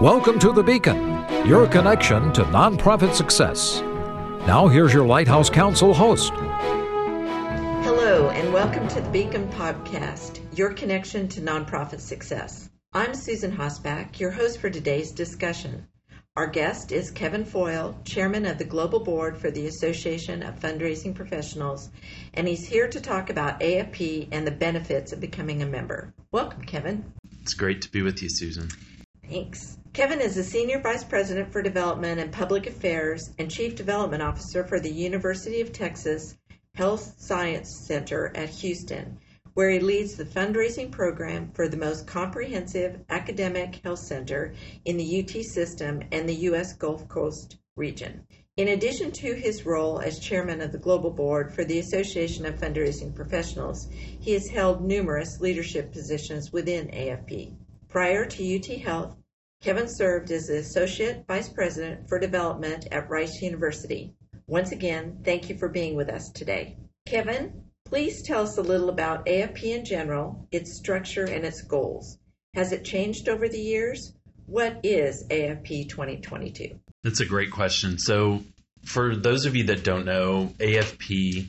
Welcome to The Beacon, your connection to nonprofit success. Now, here's your Lighthouse Counsel host. Hello, and welcome to the Beacon Podcast, your connection to nonprofit success. I'm Susan Hosbach, your host for today's discussion. Our guest is Kevin Foyle, chairman of the Global Board for the Association of Fundraising Professionals, and he's here to talk about AFP and the benefits of becoming a member. Welcome, Kevin. It's great to be with you, Susan. Thanks. Kevin is the Senior Vice President for Development and Public Affairs and Chief Development Officer for the University of Texas Health Science Center at Houston, where he leads the fundraising program for the most comprehensive academic health center in the UT system and the U.S. Gulf Coast region. In addition to his role as chairman of the global board for the Association of Fundraising Professionals, he has held numerous leadership positions within AFP. Prior to UT Health, Kevin served as the Associate Vice President for Development at Rice University. Once again, thank you for being with us today. Kevin, please tell us a little about AFP in general, its structure, and its goals. Has it changed over the years? What is AFP 2022? That's a great question. So, for those of you that don't know, AFP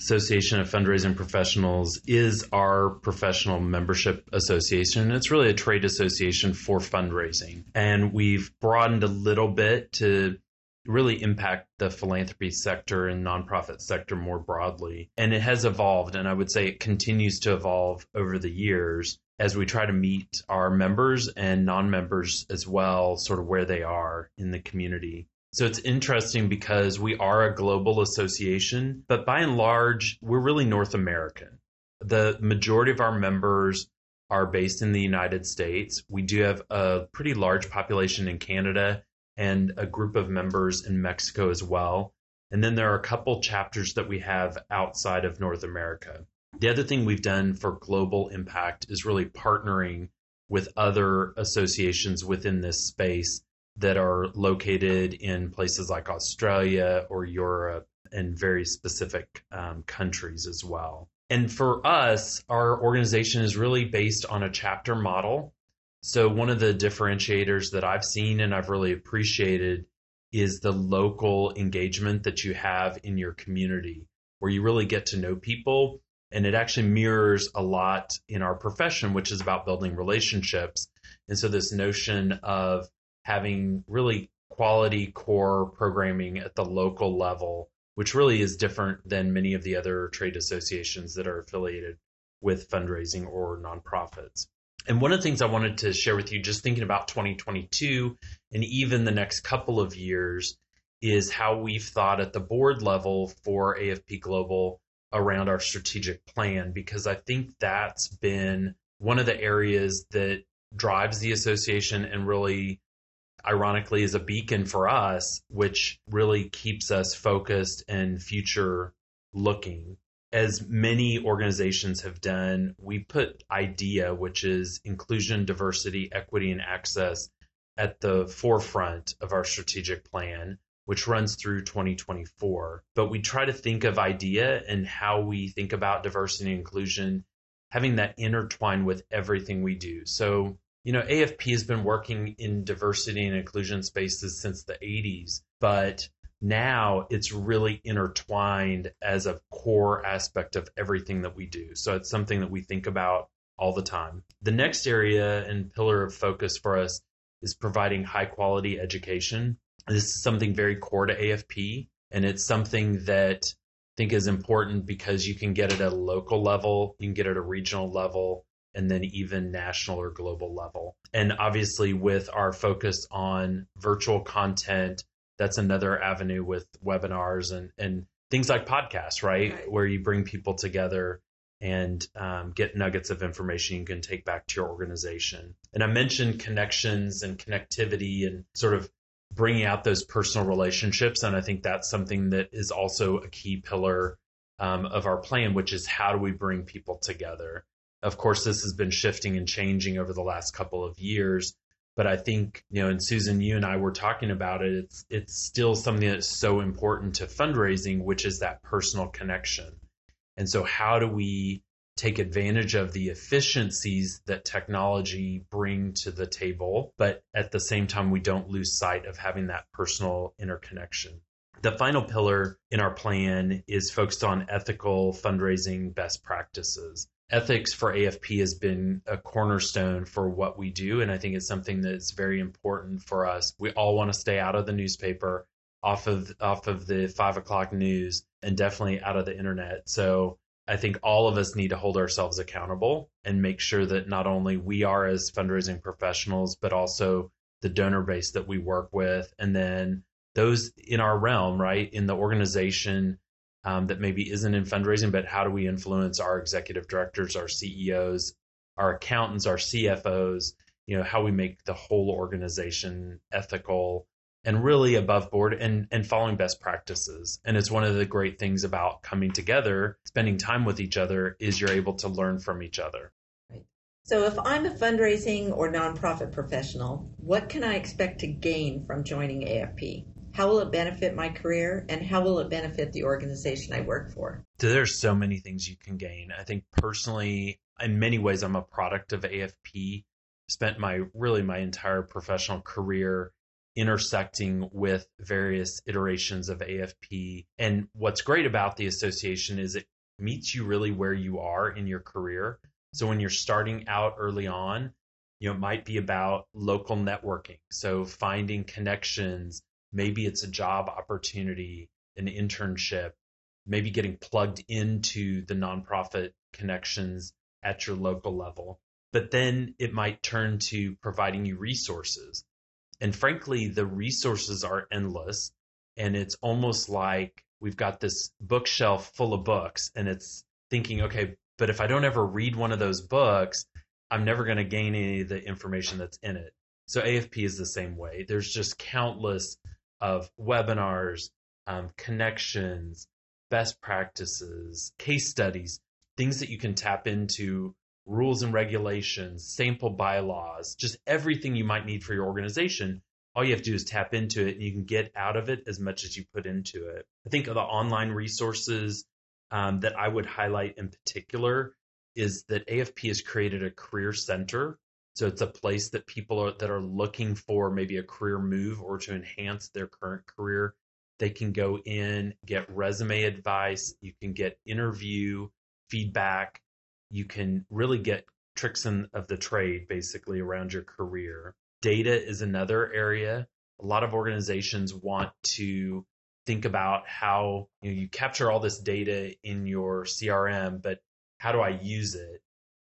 Association of Fundraising Professionals is our professional membership association. It's really a trade association for fundraising. And we've broadened a little bit to really impact the philanthropy sector and nonprofit sector more broadly. And it has evolved, and I would say it continues to evolve over the years as we try to meet our members and non members as well, sort of where they are in the community. So it's interesting because we are a global association, but by and large, we're really North American. The majority of our members are based in the United States. We do have a pretty large population in Canada and a group of members in Mexico as well. And then there are a couple chapters that we have outside of North America. The other thing we've done for global impact is really partnering with other associations within this space that are located in places like Australia or Europe and very specific um, countries as well. And for us, our organization is really based on a chapter model. So, one of the differentiators that I've seen and I've really appreciated is the local engagement that you have in your community, where you really get to know people. And it actually mirrors a lot in our profession, which is about building relationships. And so, this notion of having really quality core programming at the local level, which really is different than many of the other trade associations that are affiliated with fundraising or nonprofits. And one of the things I wanted to share with you, just thinking about 2022 and even the next couple of years, is how we've thought at the board level for AFP Global around our strategic plan, because I think that's been one of the areas that drives the association and really ironically is a beacon for us, which really keeps us focused and future looking. As many organizations have done, we put IDEA, which is inclusion, diversity, equity, and access, at the forefront of our strategic plan, which runs through 2024. But we try to think of IDEA and how we think about diversity and inclusion, having that intertwined with everything we do. So you know, AFP has been working in diversity and inclusion spaces since the 80s, but now it's really intertwined as a core aspect of everything that we do. So it's something that we think about all the time. The next area and pillar of focus for us is providing high quality education. This is something very core to AFP, and it's something that I think is important because you can get it at a local level, you can get it at a regional level, and then even national or global level. And obviously, with our focus on virtual content, that's another avenue with webinars and, and things like podcasts, right? right. Where you bring people together and um, get nuggets of information you can take back to your organization. And I mentioned connections and connectivity and sort of bringing out those personal relationships. And I think that's something that is also a key pillar um, of our plan, which is how do we bring people together? Of course, this has been shifting and changing over the last couple of years. But I think, you know, and Susan, you and I were talking about it. It's it's still something that's so important to fundraising, which is that personal connection. And so how do we take advantage of the efficiencies that technology bring to the table, but at the same time, we don't lose sight of having that personal interconnection. The final pillar in our plan is focused on ethical fundraising best practices. Ethics for AFP has been a cornerstone for what we do, and I think it's something that's very important for us. We all want to stay out of the newspaper, off of off of the five o'clock news, and definitely out of the internet. So I think all of us need to hold ourselves accountable and make sure that not only we are as fundraising professionals, but also the donor base that we work with, and then those in our realm, right, in the organization um, that maybe isn't in fundraising, but how do we influence our executive directors, our CEOs, our accountants, our CFOs, you know, how we make the whole organization ethical and really above board and, and following best practices. And it's one of the great things about coming together, spending time with each other, is you're able to learn from each other. So if I'm a fundraising or nonprofit professional, what can I expect to gain from joining AFP? How will it benefit my career and how will it benefit the organization I work for? There's so many things you can gain. I think personally, in many ways, I'm a product of AFP. Spent my really my entire professional career intersecting with various iterations of AFP. And what's great about the association is it meets you really where you are in your career. So when you're starting out early on, you know, it might be about local networking. So finding connections, maybe it's a job opportunity, an internship, maybe getting plugged into the nonprofit connections at your local level. But then it might turn to providing you resources and frankly, the resources are endless. And it's almost like we've got this bookshelf full of books, and it's thinking, okay, but if I don't ever read one of those books, I'm never going to gain any of the information that's in it. So AFP is the same way. There's just countless of webinars, um, connections, best practices, case studies, things that you can tap into rules and regulations, sample bylaws, just everything you might need for your organization. All you have to do is tap into it and you can get out of it as much as you put into it. I think of the online resources um, that I would highlight in particular is that AFP has created a career center. So it's a place that people are, that are looking for maybe a career move or to enhance their current career. They can go in, get resume advice, you can get interview feedback, you can really get tricks in, of the trade basically around your career. Data is another area. A lot of organizations want to think about how you, know, you capture all this data in your CRM, but how do I use it?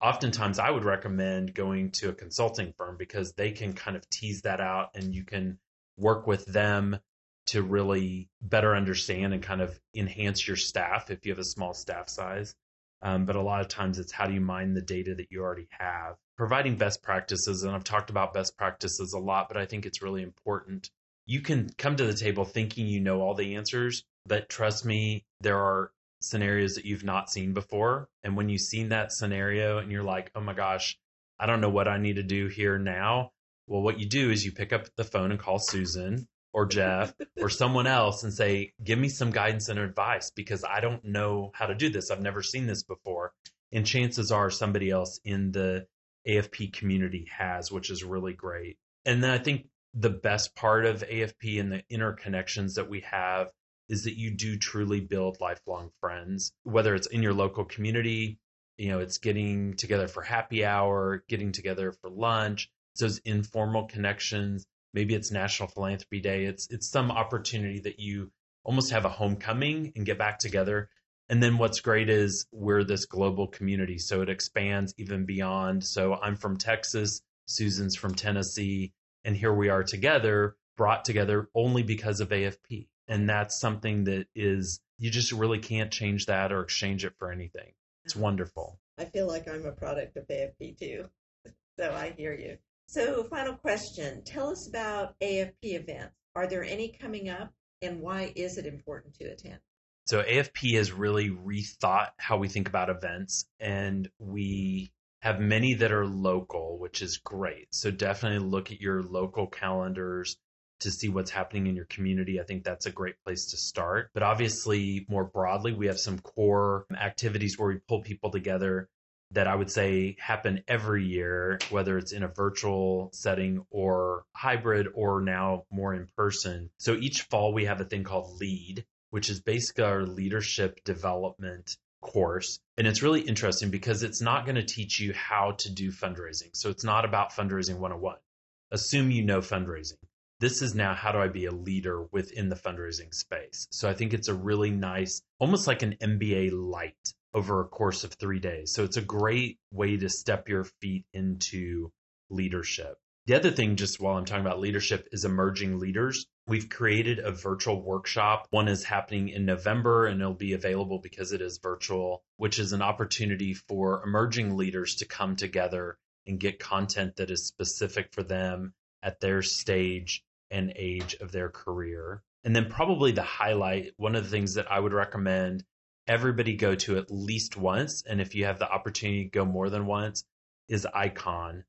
Oftentimes, I would recommend going to a consulting firm because they can kind of tease that out and you can work with them to really better understand and kind of enhance your staff if you have a small staff size. Um, but a lot of times it's how do you mine the data that you already have. Providing best practices, and I've talked about best practices a lot, but I think it's really important. You can come to the table thinking you know all the answers, but trust me, there are scenarios that you've not seen before. And when you've seen that scenario and you're like, oh my gosh, I don't know what I need to do here now. Well, what you do is you pick up the phone and call Susan or Jeff or someone else and say, give me some guidance and advice because I don't know how to do this. I've never seen this before. And chances are somebody else in the AFP community has, which is really great. And then I think the best part of AFP and the interconnections that we have is that you do truly build lifelong friends, whether it's in your local community, you know, it's getting together for happy hour, getting together for lunch, those informal connections maybe it's National Philanthropy Day. It's it's some opportunity that you almost have a homecoming and get back together. And then what's great is we're this global community, so it expands even beyond. So I'm from Texas, Susan's from Tennessee, and here we are together, brought together only because of AFP. And that's something that is you just really can't change that or exchange it for anything. It's wonderful. I feel like I'm a product of AFP too. So I hear you. So, final question. Tell us about AFP events. Are there any coming up, and why is it important to attend? So, AFP has really rethought how we think about events, and we have many that are local, which is great. So, definitely look at your local calendars to see what's happening in your community. I think that's a great place to start. But obviously, more broadly, we have some core activities where we pull people together that I would say happen every year, whether it's in a virtual setting or hybrid or now more in person. So each fall we have a thing called LEAD, which is basically our leadership development course. And it's really interesting because it's not going to teach you how to do fundraising. So it's not about fundraising 101. Assume you know fundraising. This is now how do I be a leader within the fundraising space? So I think it's a really nice, almost like an MBA light over a course of three days. So it's a great way to step your feet into leadership. The other thing, just while I'm talking about leadership, is emerging leaders. We've created a virtual workshop. One is happening in November and it'll be available because it is virtual, which is an opportunity for emerging leaders to come together and get content that is specific for them at their stage and age of their career. And then, probably the highlight, one of the things that I would recommend everybody go to at least once. And if you have the opportunity to go more than once, is Icon.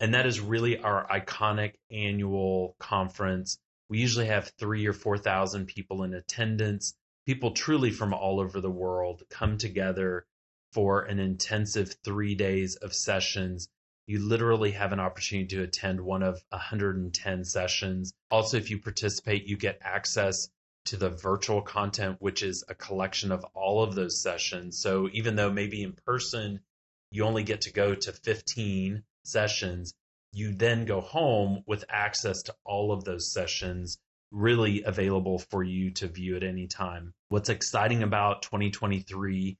And that is really our iconic annual conference. We usually have three or 4,000 people in attendance. People truly from all over the world come together for an intensive three days of sessions. You literally have an opportunity to attend one of 110 sessions. Also, if you participate, you get access to the virtual content, which is a collection of all of those sessions. So even though maybe in person you only get to go to 15 sessions, you then go home with access to all of those sessions really available for you to view at any time. What's exciting about 2023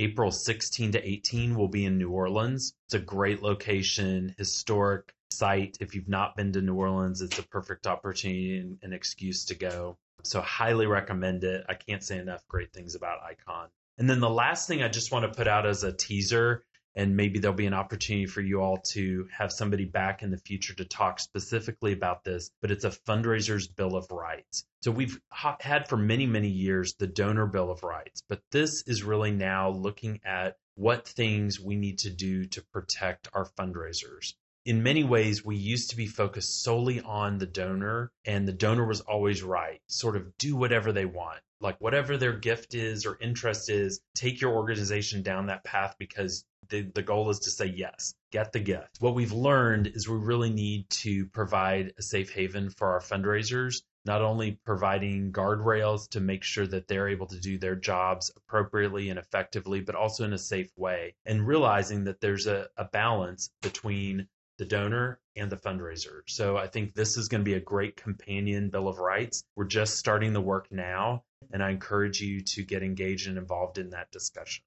April 16 to 18 will be in New Orleans. It's a great location, historic site. If you've not been to New Orleans, it's a perfect opportunity and an excuse to go. So highly recommend it. I can't say enough great things about Icon. And then the last thing I just want to put out as a teaser, and maybe there'll be an opportunity for you all to have somebody back in the future to talk specifically about this, but it's a fundraiser's bill of rights. So we've had for many, many years the donor bill of rights, but this is really now looking at what things we need to do to protect our fundraisers in many ways, we used to be focused solely on the donor, and the donor was always right. Sort of do whatever they want, like whatever their gift is or interest is, take your organization down that path because the, the goal is to say yes, get the gift. What we've learned is we really need to provide a safe haven for our fundraisers not only providing guardrails to make sure that they're able to do their jobs appropriately and effectively, but also in a safe way, and realizing that there's a, a balance between the donor and the fundraiser. So I think this is going to be a great companion Bill of Rights. We're just starting the work now, and I encourage you to get engaged and involved in that discussion.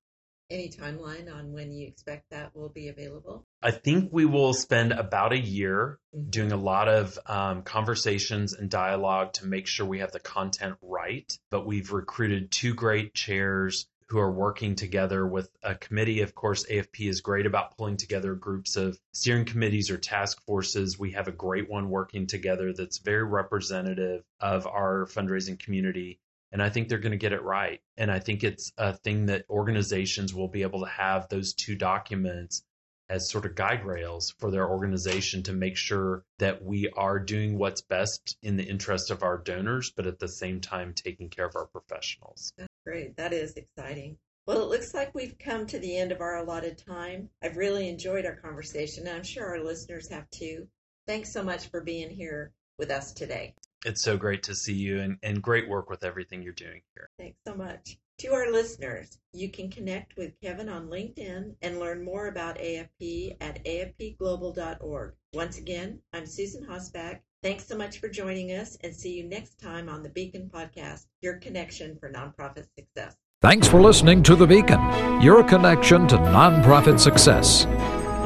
Any timeline on when you expect that will be available? I think we will spend about a year mm-hmm. doing a lot of um, conversations and dialogue to make sure we have the content right. But we've recruited two great chairs who are working together with a committee. Of course, AFP is great about pulling together groups of steering committees or task forces. We have a great one working together that's very representative of our fundraising community. And I think they're going to get it right. And I think it's a thing that organizations will be able to have those two documents as sort of guide rails for their organization to make sure that we are doing what's best in the interest of our donors, but at the same time taking care of our professionals. Great. That is exciting. Well, it looks like we've come to the end of our allotted time. I've really enjoyed our conversation, and I'm sure our listeners have too. Thanks so much for being here with us today. It's so great to see you and, and great work with everything you're doing here. Thanks so much. To our listeners, you can connect with Kevin on LinkedIn and learn more about AFP at afpglobal.org. Once again, I'm Susan Hosbach. Thanks so much for joining us and see you next time on the Beacon Podcast, your connection for nonprofit success. Thanks for listening to The Beacon, your connection to nonprofit success.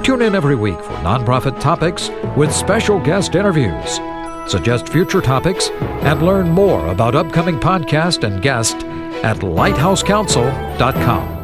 Tune in every week for nonprofit topics with special guest interviews. Suggest future topics and learn more about upcoming podcast and guests at lighthousecounsel.com.